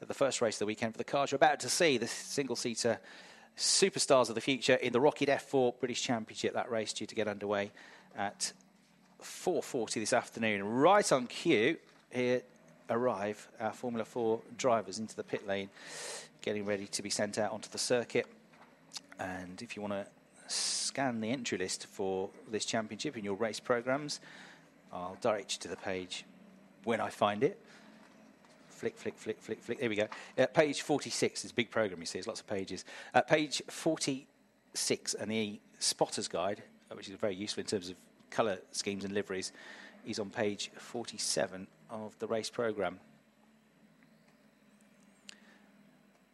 the first race of the weekend for the cars you're about to see, the single-seater superstars of the future in the ROKiT F4 British Championship. That race due to get underway at 4.40 this afternoon. Right on cue, here arrive our Formula 4 drivers into the pit lane, getting ready to be sent out onto the circuit. And if you want to scan the entry list for this championship in your race programs, I'll direct you to the page when I find it. Flick, flick, flick, flick, flick. There we go. Uh, page 46 is a big program, you see, there's lots of pages. Uh, page 46 and the spotter's guide, uh, which is very useful in terms of colour schemes and liveries, is on page 47 of the race program.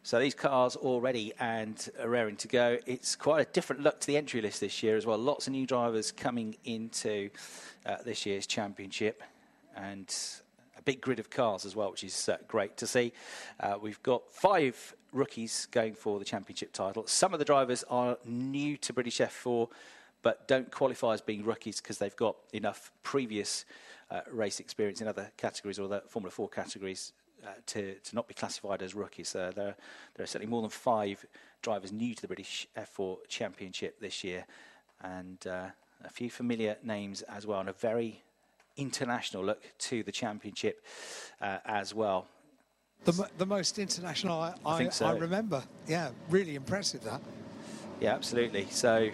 So these cars all ready and are raring to go. It's quite a different look to the entry list this year as well. Lots of new drivers coming into uh, this year's championship and big grid of cars as well, which is uh, great to see. Uh, we've got five rookies going for the championship title. Some of the drivers are new to British F4 but don't qualify as being rookies because they've got enough previous uh, race experience in other categories or the Formula 4 categories uh, to, to not be classified as rookies. Uh, there, there are certainly more than five drivers new to the British F4 Championship this year, and uh, a few familiar names as well, and a very international look to the championship uh, as well. The, the most international I, I, I, so. I remember. Yeah, really impressive that. Yeah, absolutely. So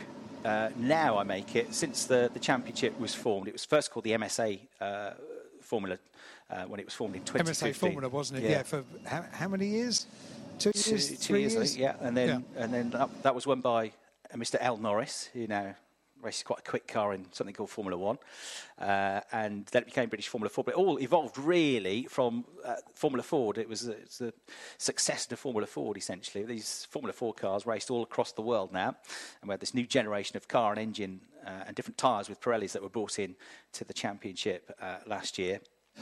uh, now I make it, since the, the championship was formed, it was first called the MSA uh, Formula uh, when it was formed in 2015. MSA Formula, wasn't it? Yeah, yeah for how, how, many years? Two, two years? Two years, years? yeah. And then, yeah. And then that, that was won by Mr. L. Norris, who now races quite a quick car in something called Formula One, uh, and then it became British Formula Four. But it all evolved really from uh, Formula Ford. It was, it's the successor to Formula Ford essentially. These Formula Four cars raced all across the world now, and we had this new generation of car and engine uh, and different tyres with Pirellis that were brought in to the championship uh, last year.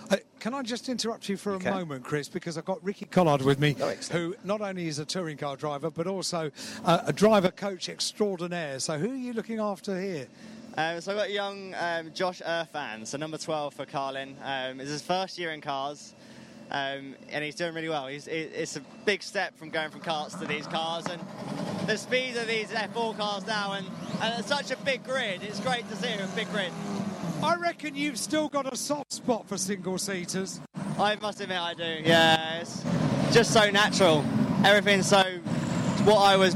Uh, can I just interrupt you for a moment, Chris? Because I've got Ricky Collard with me, oh, who not only is a touring car driver, but also uh, a driver coach extraordinaire. So, who are you looking after here? Um, so, I've got young um, Josh Irfan, so number 12 for Carlin. Um, it's his first year in cars. Um, and he's doing really well. He's, it's a big step from going from karts to these cars, and the speed of these F4 cars now, and, and it's such a big grid. It's great to see a big grid. I reckon you've still got a soft spot for single seaters. I must admit I do. Yeah, it's just so natural. Everything's so what I was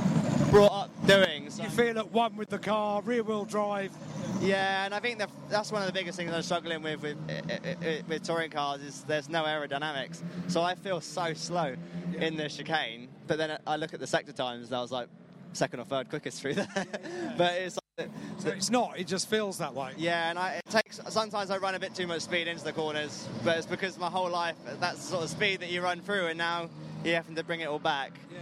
brought up doing. So. You feel at one with the car, rear wheel drive. Yeah, and I think that's one of the biggest things I'm struggling with with, with touring cars is there's no aerodynamics. So I feel so slow yeah. in the chicane, but then I look at the sector times and I was like second or third quickest through there. but it's so it's not. It just feels that way. Yeah, and I, it takes. Sometimes I run a bit too much speed into the corners, but it's because my whole life that's the sort of speed that you run through, and now you're having to bring it all back. Yeah,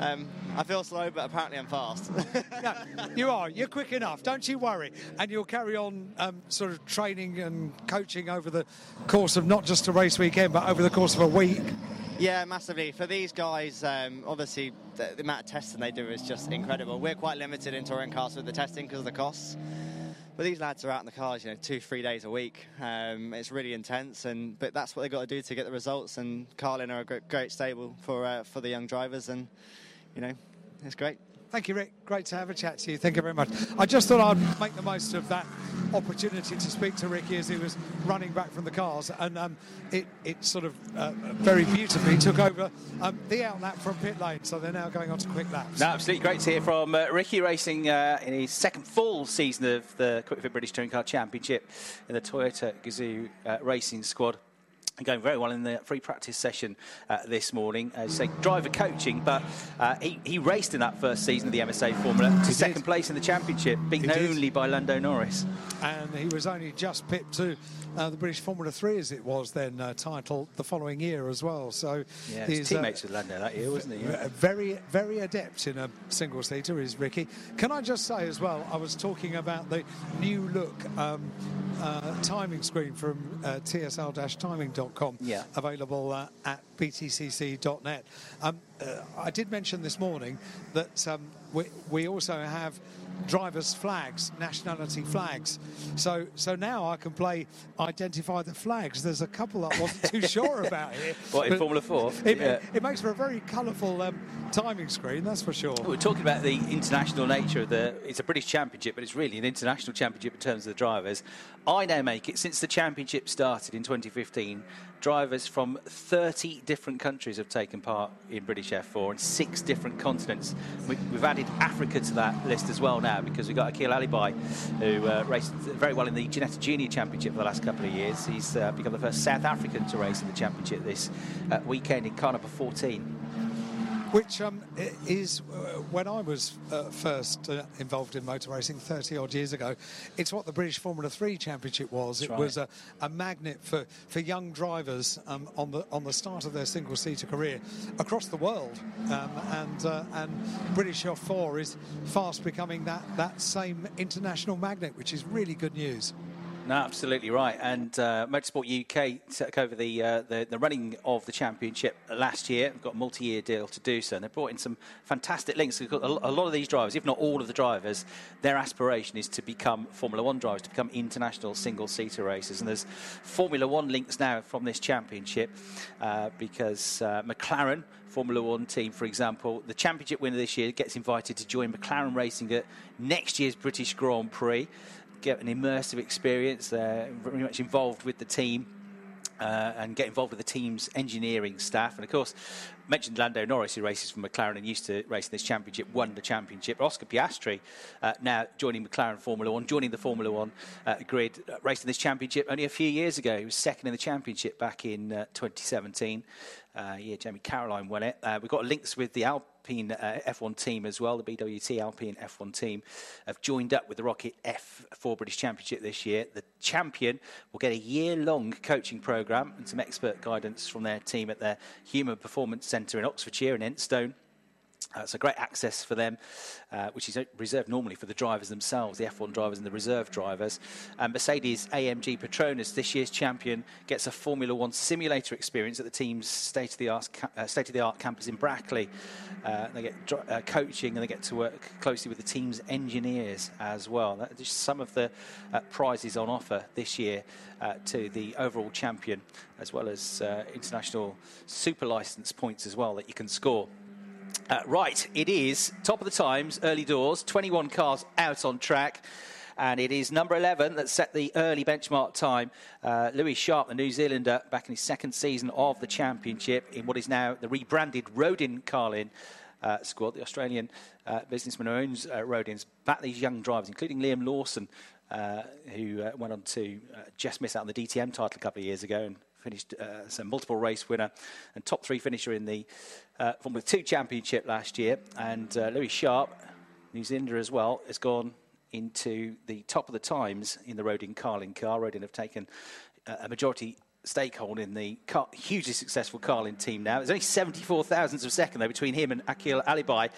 yeah. Um, I feel slow, but apparently I'm fast. no, you are. You're quick enough. Don't you worry. And you'll carry on um, sort of training and coaching over the course of not just a race weekend, but over the course of a week. Yeah, massively. For these guys, um, obviously, the, the, amount of testing they do is just incredible. We're quite limited in touring cars with the testing because of the costs. But these lads are out in the cars, you know, two, three days a week. Um, it's really intense, and but that's what they've got to do to get the results. And Carlin are a great, great stable for uh, for the young drivers, and you know, it's great. Thank you, Rick. Great to have a chat to you. Thank you very much. I just thought I'd make the most of that opportunity to speak to Ricky as he was running back from the cars, and um, it, it sort of uh, very beautifully took over um, the outlap from pit lane, so they're now going on to quick laps. No, absolutely great to hear from uh, Ricky racing uh, in his second full season of the Kwik Fit British Touring Car Championship in the Toyota Gazoo uh, Racing Squad going very well in the free practice session uh, this morning. As say, driver coaching, but uh, he, he raced in that first season of the MSA Formula to he second did. place in the championship, beaten only by Lando Norris. And he was only just pipped to uh, the British Formula 3 as it was then uh, title the following year as well. So yeah, his teammates with Lando that year, wasn't he? Yeah. Very, very adept in a single seater is Ricky. Can I just say as well, I was talking about the new look um, uh, timing screen from uh, TSL-timing.com yeah. available uh, at btcc.net. Um, uh, I did mention this morning that um, we, we also have drivers' flags, nationality flags. So so now I can play identify the flags. There's a couple I wasn't too sure about here. What in Formula Four? It, yeah. it, makes for a very colourful um, timing screen, that's for sure. We're talking about the international nature of the. It's a British Championship, but it's really an international championship in terms of the drivers. I now make it since the championship started in 2015 drivers from 30 different countries have taken part in British F4 and six different continents. We, have added Africa to that list as well now because we've got Akil Alibhai, who uh, raced very well in the Ginetta Junior Championship for the last couple of years. He's uh, become the first South African to race in the championship this uh, weekend in car number 14 which um, is uh, when I was uh, first uh, involved in motor racing 30 odd years ago. It's what the British Formula 3 Championship was. That's it right. was a, a, magnet for, for young drivers um, on the on the start of their single seater career across the world, um, and uh, and British F4 is fast becoming that that same international magnet, which is really good news. No, absolutely right. And uh, Motorsport UK took over the, uh, the, the running of the championship last year. We've got a multi-year deal to do so, and they brought in some fantastic links. Because a lot of these drivers, if not all of the drivers, their aspiration is to become Formula One drivers, to become international single-seater racers. And there's Formula One links now from this championship uh, because uh, McLaren. Formula One team, for example, the championship winner this year gets invited to join McLaren Racing at next year's British Grand Prix get an immersive experience. They're very much involved with the team. Uh, and get involved with the team's engineering staff. And of course, mentioned Lando Norris, who races for McLaren and used to race in this championship, won the championship. Oscar Piastri uh, now joining McLaren Formula One, joining the Formula One uh, grid, uh, racing this championship only a few years ago. He was second in the championship back in uh, 2017. Uh, yeah, Jamie Caroline won it. Uh, we've got links with the Alpine uh, F1 team as well. The BWT Alpine F1 team have joined up with the ROKiT F4 British Championship this year. The champion will get a year-long coaching program and some expert guidance from their team at their Human Performance Centre in Oxfordshire and Enstone. Uh, so great access for them, uh, which is reserved normally for the drivers themselves, the F1 drivers and the reserve drivers. And Mercedes AMG Petronas, this year's champion, gets a Formula One simulator experience at the team's state-of-the-art, uh, state-of-the-art campus in Brackley. Uh, they get uh, coaching and they get to work closely with the team's engineers as well. Just some of the uh, prizes on offer this year to the overall champion, as well as international super license points as well that you can score. Uh, right, it is top of the times, early doors, 21 cars out on track. And it is number 11 that set the early benchmark time. Uh, Louis Sharp, the New Zealander, back in his second season of the championship in what is now the rebranded Rodin Carlin uh, squad. The Australian uh, businessman who owns uh, Rodin's back these young drivers, including Liam Lawson, uh, who went on to just miss out on the DTM title a couple of years ago and finished uh, as a multiple race winner and top three finisher in the uh, Formula 2 Championship last year. And uh, Louis Sharp, New Zealander as well, has gone into the top of the times in the Rodin Carlin car. Rodin have taken uh, a majority stakeholder in the car, hugely successful Carlin team now. There's only 74 thousandths of a second, though, between him and Akil Alibhai,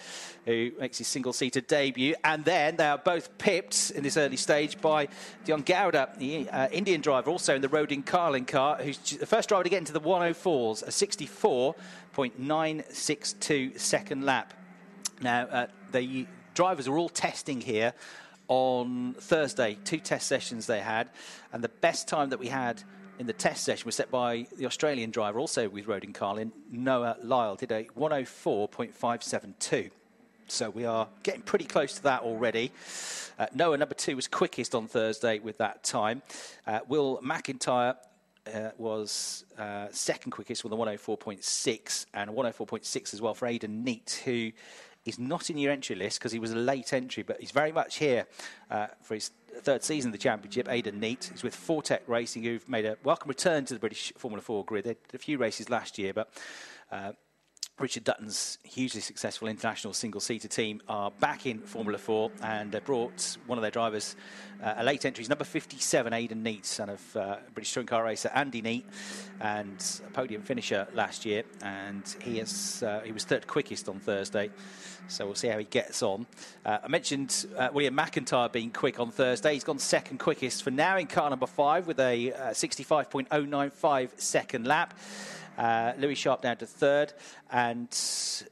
who makes his single-seater debut. And then they are both pipped in this early stage by Dion Gowda, the uh, Indian driver, also in the Rodin Carlin car, who's the first driver to get into the 104s, a 64.962 second lap. Now, uh, the drivers are all testing here on Thursday, two test sessions they had, and the best time that we had in the test session was set by the Australian driver, also with Rodin Carlin, Noah Lyle, did a 104.572. So we are getting pretty close to that already. Uh, Noah, number two, was quickest on Thursday with that time. Uh, Will McIntyre uh, was uh, second quickest with a 104.6 and a 104.6 as well for Aidan Neate, who is not in your entry list because he was a late entry, but he's very much here uh, for his third season of the championship. Aidan Neate He's with Fortec Racing, who've made a welcome return to the British Formula 4 grid. They did a few races last year, but uh, Richard Dutton's hugely successful international single-seater team are back in Formula 4 and they brought one of their drivers, uh, a late entry, number 57, Aidan Neate, son of uh, British touring car racer Andy Neate, and a podium finisher last year. And he, has, uh, he was third quickest on Thursday, so we'll see how he gets on. Uh, I mentioned uh, William McIntyre being quick on Thursday. He's gone second quickest for now in car number five with a uh, 65.095 second lap. Uh, Louis Sharp down to third. And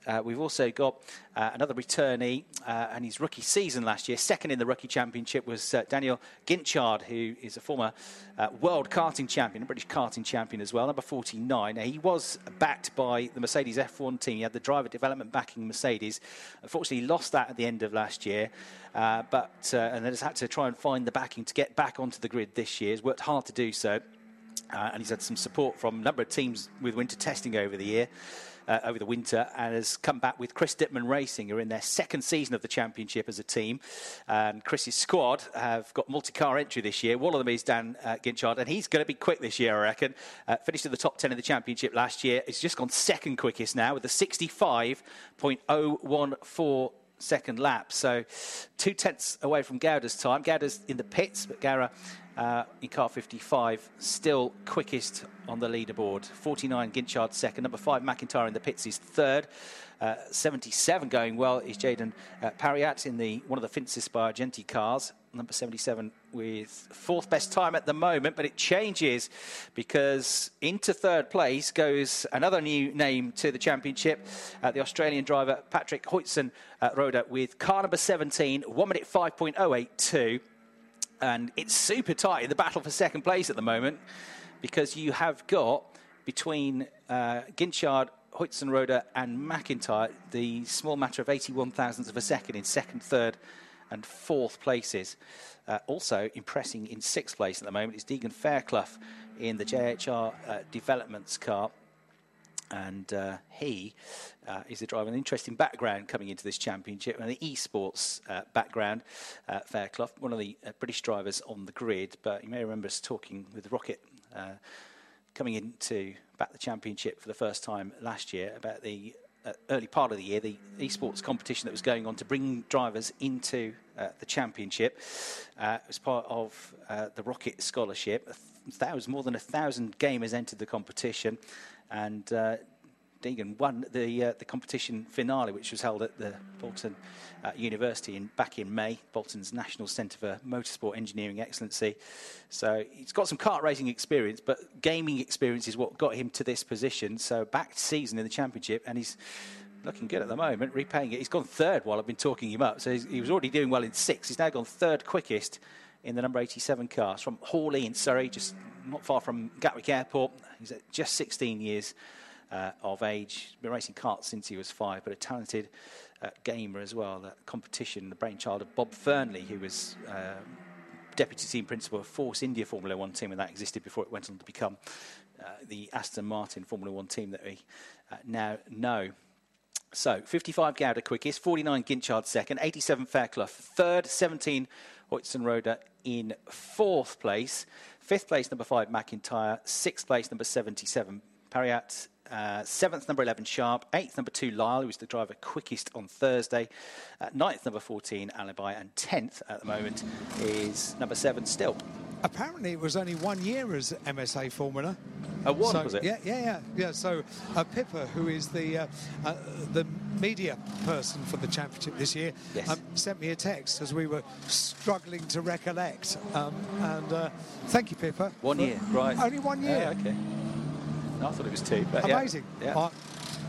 uh, we've also got uh, another returnee, uh, and his rookie season last year, second in the rookie championship, was uh, Daniel Guinchard, who is a former uh, world karting champion, a British karting champion as well, number 49. Now, he was backed by the Mercedes F1 team. He had the driver development backing Mercedes. Unfortunately, lost that at the end of last year, but and then has had to try and find the backing to get back onto the grid this year. He's worked hard to do so. Uh, and he's had some support from a number of teams with winter testing over the year uh, over the winter and has come back with Chris Dittmann Racing, who are in their second season of the championship as a team. And Chris's squad have got multi-car entry this year. One of them is Dan uh, Guinchard, and he's going to be quick this year, I reckon. Uh, finished in the top 10 of the championship last year. He's just gone second quickest now with a 65.014 second lap. So two tenths away from Gowda's time. Gowda's in the pits, but Gowda uh, in car 55, still quickest on the leaderboard. 49 Guinchard second. Number five McIntyre in the pits is third. Uh, 77 going well is Jaden uh, Pariat in the one of the Phinsys by Argenti cars. Number 77 with fourth best time at the moment, but it changes because into third place goes another new name to the championship, uh, the Australian driver Patrick Hoytson uh, Roda with car number 17, 1 minute 5.082 and it's super tight in the battle for second place at the moment because you have got between uh, Guinchard, Roda, and McIntyre the small matter of 81 thousandths of a second in second, third, and fourth places. Uh, also impressing in sixth place at the moment is Deagen Fairclough in the JHR uh, Developments car and uh, he uh, is a driver, an interesting background coming into this championship, and an esports uh, background. Uh, Fairclough, one of the uh, British drivers on the grid, but you may remember us talking with ROKiT uh, coming into back the championship for the first time last year about the uh, early part of the year, the esports competition that was going on to bring drivers into the championship. as part of the ROKiT Scholarship, a thousand, more than a thousand gamers entered the competition and uh, Deagen won the uh, the competition finale, which was held at the Bolton uh, University in, back in May. Bolton's National Centre for Motorsport Engineering Excellency. So he's got some kart racing experience, but gaming experience is what got him to this position. So back season in the championship, and he's looking good at the moment, repaying it. He's gone third while I've been talking him up. So he was already doing well in six. He's now gone third quickest in the number 87 car. It's from Horley in Surrey, just not far from Gatwick Airport. He's at just 16 years uh, of age. Been racing karts since he was five, but a talented uh, gamer as well. That competition, the brainchild of Bob Fernley, who was uh, deputy team principal of Force India Formula One team, and that existed before it went on to become uh, the Aston Martin Formula One team that we uh, now know. So, 55 Gowda quickest, 49 Guinchard second, 87 Fairclough third, 17 Heuzenroeder in fourth place. Fifth place, number five, McIntyre. Sixth place, number 77, Pariat. Uh, seventh, number 11, Sharp. Eighth, number two, Lyle, who was the driver quickest on Thursday. Uh, ninth, number 14, Alibhai. And tenth at the moment is number seven, Stilp. Apparently, it was only one year as MSA Formula. A one, so, was it? Yeah, yeah, yeah. yeah. So, uh, Pippa, who is the uh, uh, the media person for the championship this year, yes. um, sent me a text as we were struggling to recollect. Um, and uh, thank you, Pippa. One year, right? Only one year. okay. No, I thought it was two. But Amazing. Yeah. I,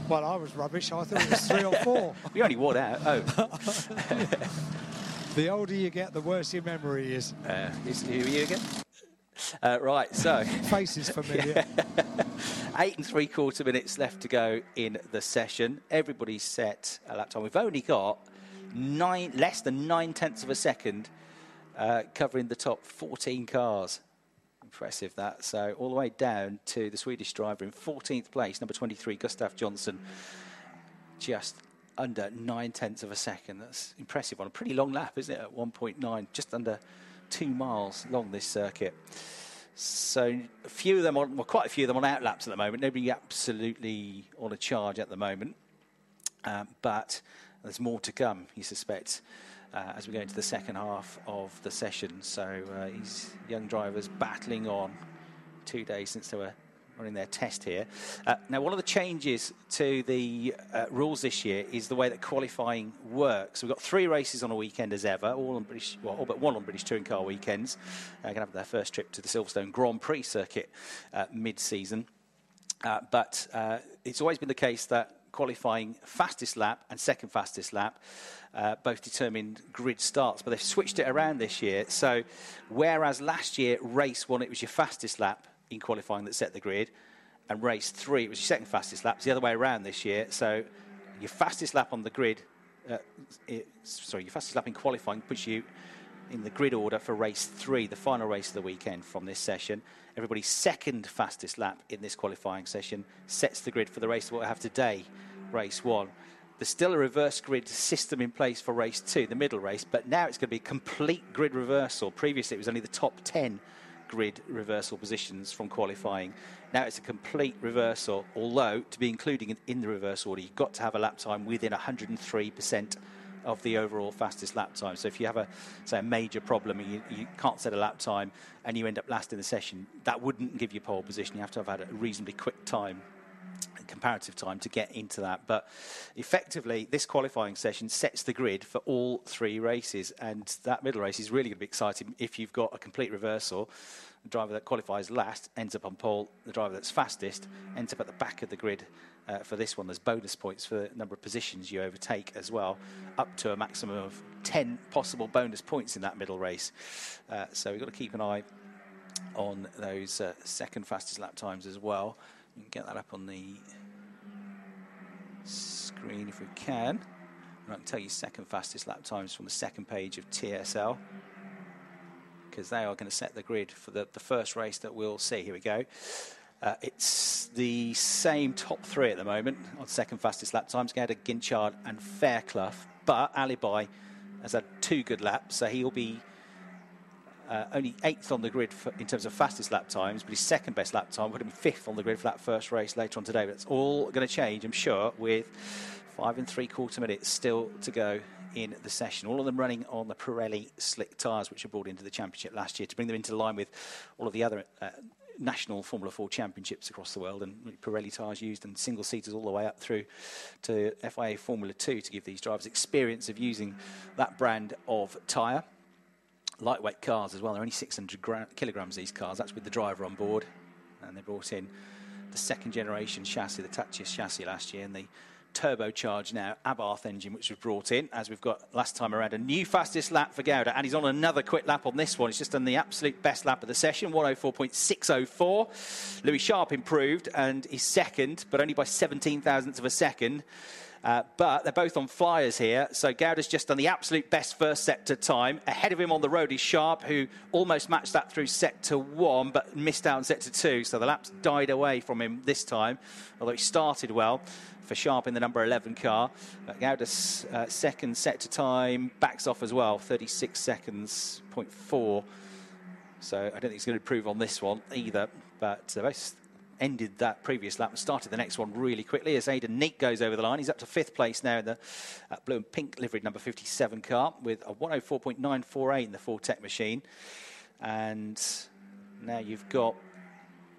well, I was rubbish. I thought it was three or four. we only wore out. Oh. the older you get, the worse your memory is. Uh, is who are you again? Uh, right, so. Faces familiar. Eight and three quarter minutes left to go in the session. Everybody's set a lap time. We've only got nine, less than nine tenths of a second uh, covering the top 14 cars. Impressive that. So all the way down to the Swedish driver in 14th place, number 23, Gustav Jonsson. Just under nine tenths of a second. That's impressive on a pretty long lap, isn't it? At 1.9, just under two miles long this circuit. So a few of them on, well, quite a few of them on outlaps at the moment. Nobody absolutely on a charge at the moment, um, but there's more to come. He suspects uh, as we go into the second half of the session. So uh, these young drivers battling on. Two days since they were running their test here. Uh, now, one of the changes to the uh, rules this year is the way that qualifying works. We've got three races on a weekend as ever, all on British, well, all but one on British Touring Car weekends. Uh, going to have their first trip to the Silverstone Grand Prix circuit uh, mid-season. Uh, but uh, it's always been the case that qualifying fastest lap and second fastest lap uh, both determined grid starts, but they've switched it around this year. So, whereas last year, race one, it was your fastest lap in qualifying that set the grid, and race three, it was your second fastest lap. It's the other way around this year. So, your fastest lap on the grid, uh, it, sorry, your fastest lap in qualifying puts you in the grid order for race three, the final race of the weekend from this session. Everybody's second fastest lap in this qualifying session sets the grid for the race that we'll have today, race one. There's still a reverse grid system in place for race two, the middle race, but now it's going to be complete grid reversal. Previously, it was only the top 10 grid reversal positions from qualifying. Now it's a complete reversal, although to be including in the reverse order, you've got to have a lap time within 103% of the overall fastest lap time. So if you have a say a major problem and you, you can't set a lap time and you end up last in the session, that wouldn't give you pole position. You have to have had a reasonably quick time comparative time to get into that. But effectively, this qualifying session sets the grid for all three races, and that middle race is really going to be exciting if you've got a complete reversal. The driver that qualifies last ends up on pole. The driver that's fastest ends up at the back of the grid uh, for this one. There's bonus points for the number of positions you overtake as well, up to a maximum of 10 possible bonus points in that middle race. Uh, so we've got to keep an eye on those uh, second fastest lap times as well. You can get that up on the screen if we can. And I can tell you second fastest lap times from the second page of TSL because they are going to set the grid for the, the first race that we'll see. Here we go. Uh, it's the same top three at the moment on second fastest lap times. Gowda, Guinchard, and Fairclough. But Alibhai has had two good laps, so he'll be uh, only eighth on the grid for, in terms of fastest lap times, but his second best lap time would have been fifth on the grid for that first race later on today. But it's all going to change, I'm sure, with five and three quarter minutes still to go in the session. All of them running on the Pirelli slick tyres, which were brought into the championship last year to bring them into line with all of the other. Uh, national Formula 4 championships across the world and Pirelli tyres used and single seaters all the way up through to FIA Formula 2 to give these drivers experience of using that brand of tyre lightweight cars as well. They're only 600 gra- kilograms, these cars. That's with the driver on board. And they brought in the second generation chassis, the Tatuus chassis last year, and the turbocharged now Abarth engine, which was brought in, as we've got last time around. A new fastest lap for Gowda, and he's on another quick lap on this one. He's just done the absolute best lap of the session, 104.604. Louis Sharp improved, and he's second, but only by 17 thousandths of a second. Uh, but they're both on flyers here. So Gowda's just done the absolute best first sector time. Ahead of him on the road is Sharp, who almost matched that through sector one, but missed out in sector two. So the laps died away from him this time, although he started well for Sharp in the number 11 car. Gowda's uh, second sector time backs off as well, 36 seconds, 0.4. So I don't think he's going to improve on this one either. But uh, both ended that previous lap and started the next one really quickly as Aidan Neate goes over the line. He's up to fifth place now in the uh, blue and pink liveried number 57 car with a 104.948 in the Fortec machine. And now you've got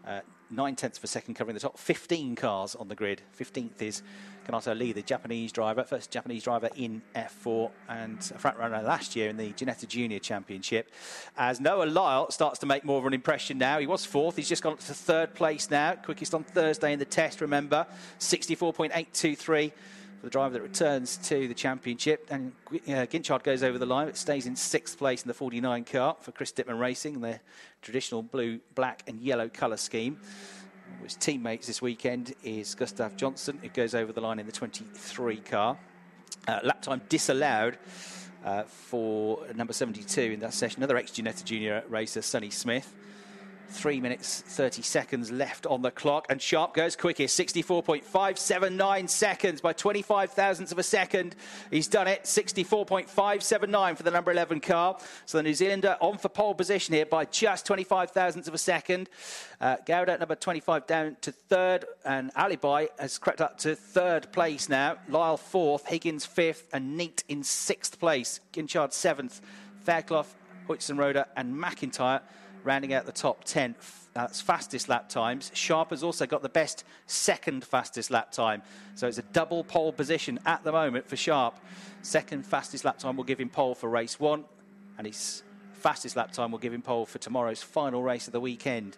uh, nine tenths of a second covering the top 15 cars on the grid. 15th is Kanato Le, the Japanese driver, first Japanese driver in F4 and a front runner last year in the Ginetta Junior Championship. As Noah Lyle starts to make more of an impression now. He was fourth, he's just gone up to third place now. Quickest on Thursday in the test, remember. 64.823 for the driver that returns to the championship. And uh, Guinchard goes over the line. It stays in sixth place in the 49 car for Chris Dittmann Racing, their traditional blue, black, and yellow colour scheme. His teammates this weekend is Gustav Jonsson, who goes over the line in the 23 car. Uh, lap time disallowed uh, for number 72 in that session. Another ex Ginetta Junior racer, Sonny Smith. Three minutes, 30 seconds left on the clock. And Sharp goes quickest, 64.579 seconds by 25 thousandths of a second. He's done it, 64.579 for the number 11 car. So the New Zealander on for pole position here by just 25 thousandths of a second. Uh, number 25 down to third. And Alibhai has crept up to third place now. Lyle fourth, Higgins fifth, and Neate in sixth place. Guinchard seventh, Fairclough, Heuzenroeder, and McIntyre rounding out the top 10. That's fastest lap times. Sharp has also got the best second fastest lap time. So it's a double pole position at the moment for Sharp. Second fastest lap time will give him pole for race one, and his fastest lap time will give him pole for tomorrow's final race of the weekend.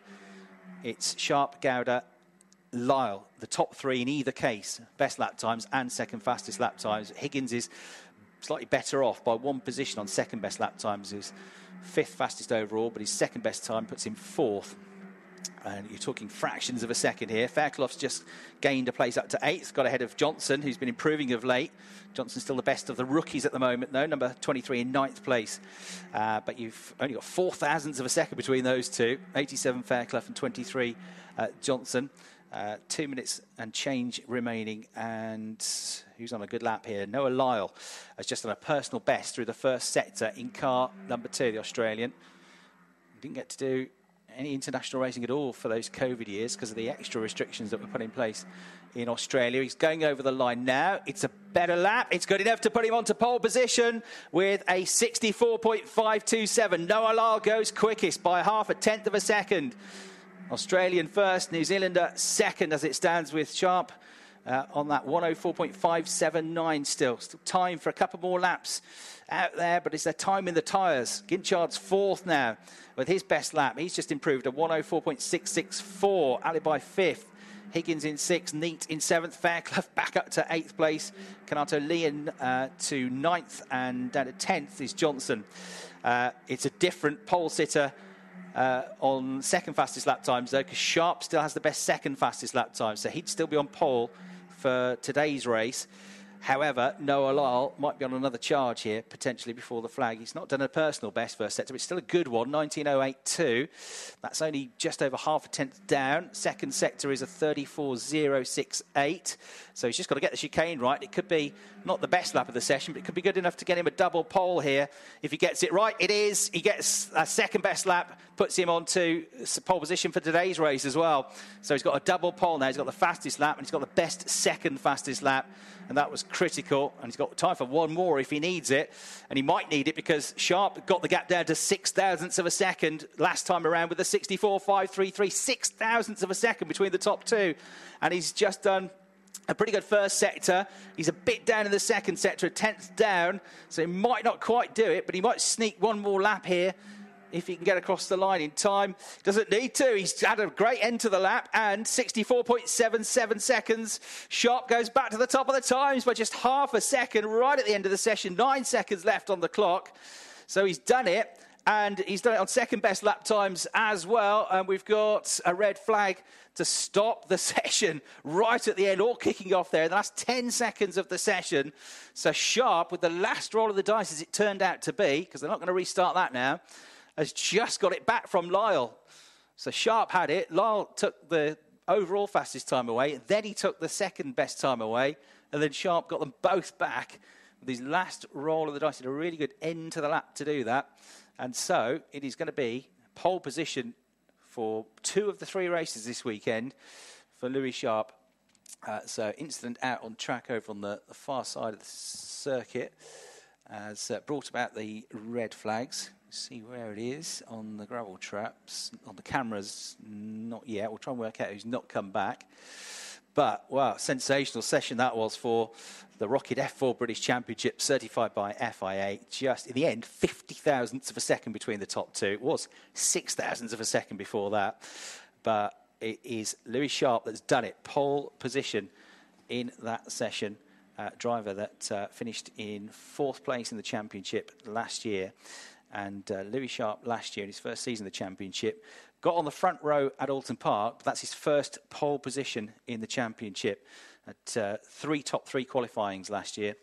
It's Sharp, Gowda, Lyle, the top three in either case, best lap times and second fastest lap times. Higgins is slightly better off by one position on second best lap times. He's fifth fastest overall, but his second best time puts him fourth. And you're talking fractions of a second here. Fairclough's just gained a place up to eighth, got ahead of Jonsson, who's been improving of late. Jonsson's still the best of the rookies at the moment, though, number 23 in ninth place. Uh, but you've only got four thousandths of a second between those two 87 Fairclough and 23 uh, Johnson. Uh, two minutes and change remaining, and who's on a good lap here? Noah Lyle has just done a personal best through the first sector in car number two, the Australian. Didn't get to do any international racing at all for those COVID years because of the extra restrictions that were put in place in Australia. He's going over the line now. It's a better lap. It's good enough to put him onto pole position with a 64.527. Noah Lyle goes quickest by half a tenth of a second. Australian first, New Zealander second as it stands with Sharp uh, on that 104.579 still. Still time for a couple more laps out there, but it's their time in the tyres. Guinchard's fourth now with his best lap. He's just improved a 104.664. Alibhai fifth. Higgins in sixth, Neate in seventh, Fairclough back up to eighth place, Kanato Leon uh, to ninth, and down to tenth is Jonsson. Uh, it's a different pole sitter uh, on second fastest lap times, though, because Sharp still has the best second fastest lap time, so he'd still be on pole for today's race. However, Noah Lyle might be on another charge here, potentially before the flag. He's not done a personal best first sector, but it's still a good one, 19.082. That's only just over half a tenth down. Second sector is a 34.068. So he's just got to get the chicane right. It could be not the best lap of the session, but it could be good enough to get him a double pole here. If he gets it right, it is. He gets a second best lap, puts him onto pole position for today's race as well. So he's got a double pole now. He's got the fastest lap, and he's got the best second fastest lap and that was critical. And he's got time for one more if he needs it, and he might need it because Sharp got the gap down to six thousandths of a second last time around with a 64.533, six thousandths of a second between the top two, and he's just done a pretty good first sector. He's a bit down in the second sector, a tenth down, so he might not quite do it, but he might sneak one more lap here if he can get across the line in time. Doesn't need to. He's had a great end to the lap and 64.77 seconds. Sharp goes back to the top of the times by just half a second right at the end of the session. Nine seconds left on the clock. So he's done it. And he's done it on second best lap times as well. And we've got a red flag to stop the session right at the end, all kicking off there the last 10 seconds of the session. So Sharp, with the last roll of the dice as it turned out to be, because they're not going to restart that now, has just got it back from Lyle. So Sharp had it. Lyle took the overall fastest time away. Then he took the second best time away. And then Sharp got them both back with his last roll of the dice. Did a really good end to the lap to do that. And so it is going to be pole position for two of the three races this weekend for Louis Sharp. Uh, so incident out on track over on the, the far side of the circuit has uh, brought about the red flags see where it is on the gravel traps. On the cameras, not yet. We'll try and work out who's not come back. But, wow, sensational session that was for the ROKiT F4 British Championship, certified by FIA. Just in the end, 50 thousandths of a second between the top two. It was six thousandths of a second before that. But it is Louis Sharp that's done it. Pole position in that session. Uh, driver that uh, finished in fourth place in the championship last year. And uh, Louis Sharp last year in his first season of the championship got on the front row at Oulton Park. That's his first pole position in the championship at uh, three top three qualifyings last year.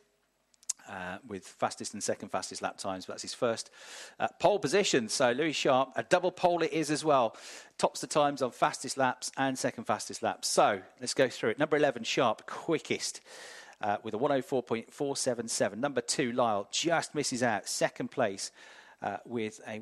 Uh, with fastest and second fastest lap times. That's his first uh, pole position. So Louis Sharp, a double pole it is as well. Tops the times on fastest laps and second fastest laps. So let's go through it. Number 11, Sharp, quickest. Uh, with a 104.477. Number two, Lyle, just misses out. Second place uh, with a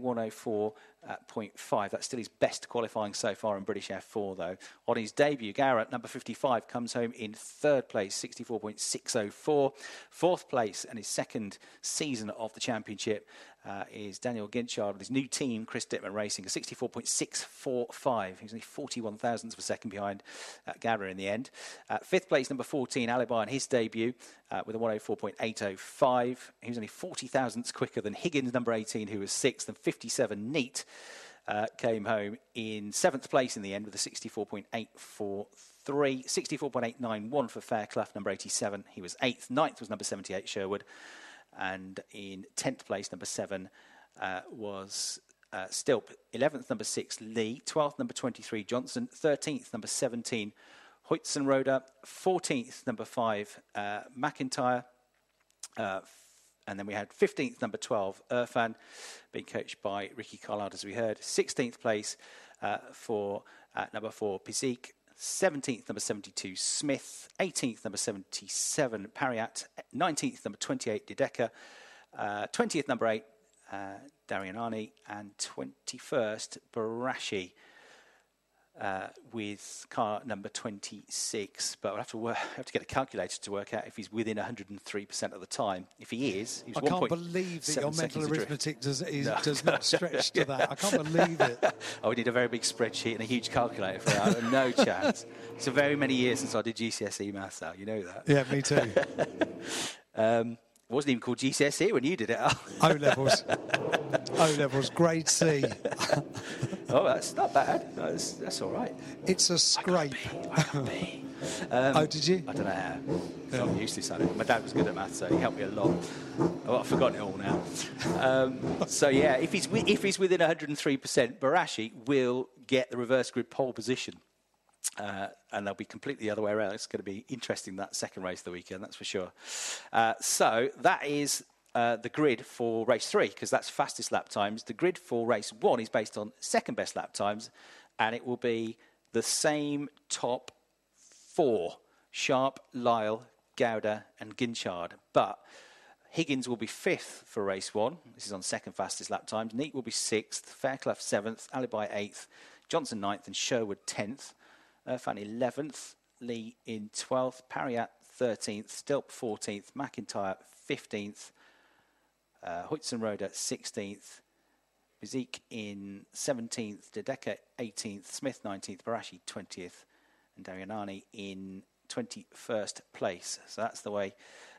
104.5. Uh, That's still his best qualifying so far in British F4, though. On his debut, Garrett, number 55, comes home in third place, 64.604. Fourth place and his second season of the championship uh, is Daniel Guinchard with his new team, Chris Dittmann Racing, a 64.645. He's only 41 thousandths of a second behind uh, in the end. Uh, fifth place, number 14, Alibhai on his debut uh, with a 104.805. He was only 40 thousandths quicker than Higgins, number 18, who was sixth, and 57 Neate. Uh, came home in seventh place in the end with a 64.843. 64.891 for Fairclough, number 87. He was eighth. Ninth was number 78, Sherwood. And in 10th place, number seven, uh, was uh, Stilp. 11th, number six, Le. 12th, number 23, Jonsson. 13th, number 17, Hoytson 14th, number five, uh, McIntyre. Uh, and then we had 15th, number 12, Irfan, being coached by Ricky Collard, as we heard. 16th place uh, for uh, number four, Pizik. 17th, number 72, Smith. 18th, number 77, Pariat. 19th, number 28, Dideka. 20th, uh, number 8, uh, Darian Arnie. And 21st, Barashi uh, with car number 26, but I'll have to, work, have to get a calculator to work out if he's within 103% of the time. If he is, I can't believe that your mental arithmetic does, is, no. does not stretch to that. I can't believe it. oh, we need a very big spreadsheet and a huge calculator for that. no chance. It's a very many years since I did GCSE maths now. You know that. Yeah, me too. um, wasn't even called GCSE when you did it. o levels. o levels, grade C. oh, that's not bad. That's, that's all right. It's a scrape. B. Um, oh, did you? I don't know how. Yeah. I'm used to something. My dad was good at maths, so he helped me a lot. Oh, I've forgotten it all now. Um, so yeah, if he's if he's within 103%, Barashi will get the reverse grid pole position. Uh, and they'll be completely the other way around. It's going to be interesting that second race of the weekend, that's for sure. Uh, so that is uh, the grid for race three because that's fastest lap times. The grid for race one is based on second best lap times, and it will be the same top four: Sharp, Lyle, Gowda, and Guinchard. But Higgins will be fifth for race one. This is on second fastest lap times. Neate will be sixth, Fairclough seventh, Alibhai eighth, Jonsson ninth, and Sherwood tenth. Irfan 11th, Le in 12th, Pariat 13th, Stilp 14th, McIntyre 15th, uh, Heuzenroeder 16th, Bizik in 17th, Dedeka 18th, Smith 19th, Barashi 20th, and Daryanani in 21st place. So that's the way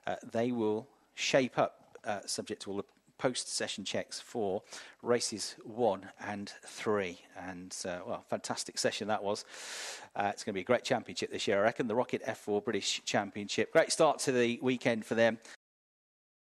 uh, they will shape up, uh, subject to all the post-session checks for races one and three. And, uh, well, fantastic session that was. Uh, it's going to be a great championship this year, I reckon. The ROKiT F4 British Championship. Great start to the weekend for them.